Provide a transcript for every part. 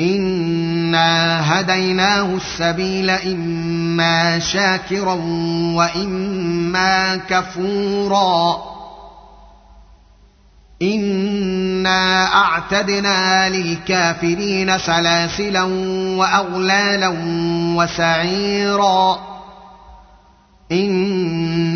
انا هديناه السبيل اما شاكرا واما كفورا انا اعتدنا للكافرين سلاسلا واغلالا وسعيرا ان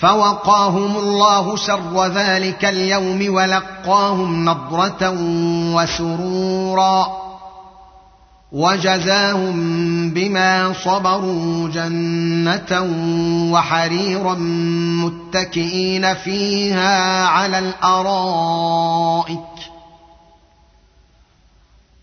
فوقاهم الله شر ذلك اليوم ولقاهم نضرة وسرورا وجزاهم بما صبروا جنة وحريرا متكئين فيها على الأرائك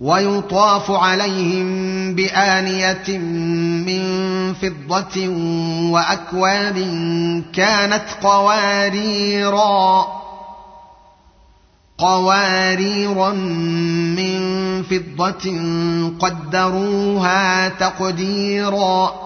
ويطاف عليهم بآنية من فضة وأكواب كانت قواريرا قواريرا من فضة قدروها تقديرا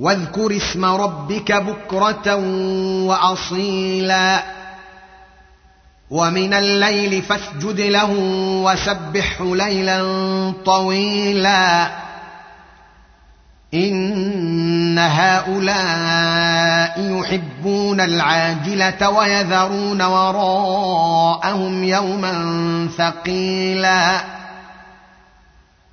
واذكر اسم ربك بكرة وأصيلا. ومن الليل فاسجد له وسبحه ليلا طويلا. إن هؤلاء يحبون العاجلة ويذرون وراءهم يوما ثقيلا.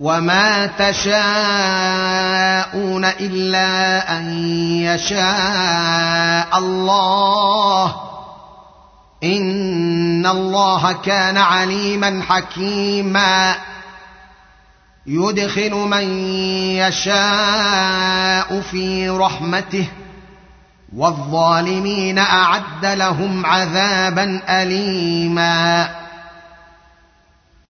وما تشاءون الا ان يشاء الله ان الله كان عليما حكيما يدخل من يشاء في رحمته والظالمين اعد لهم عذابا اليما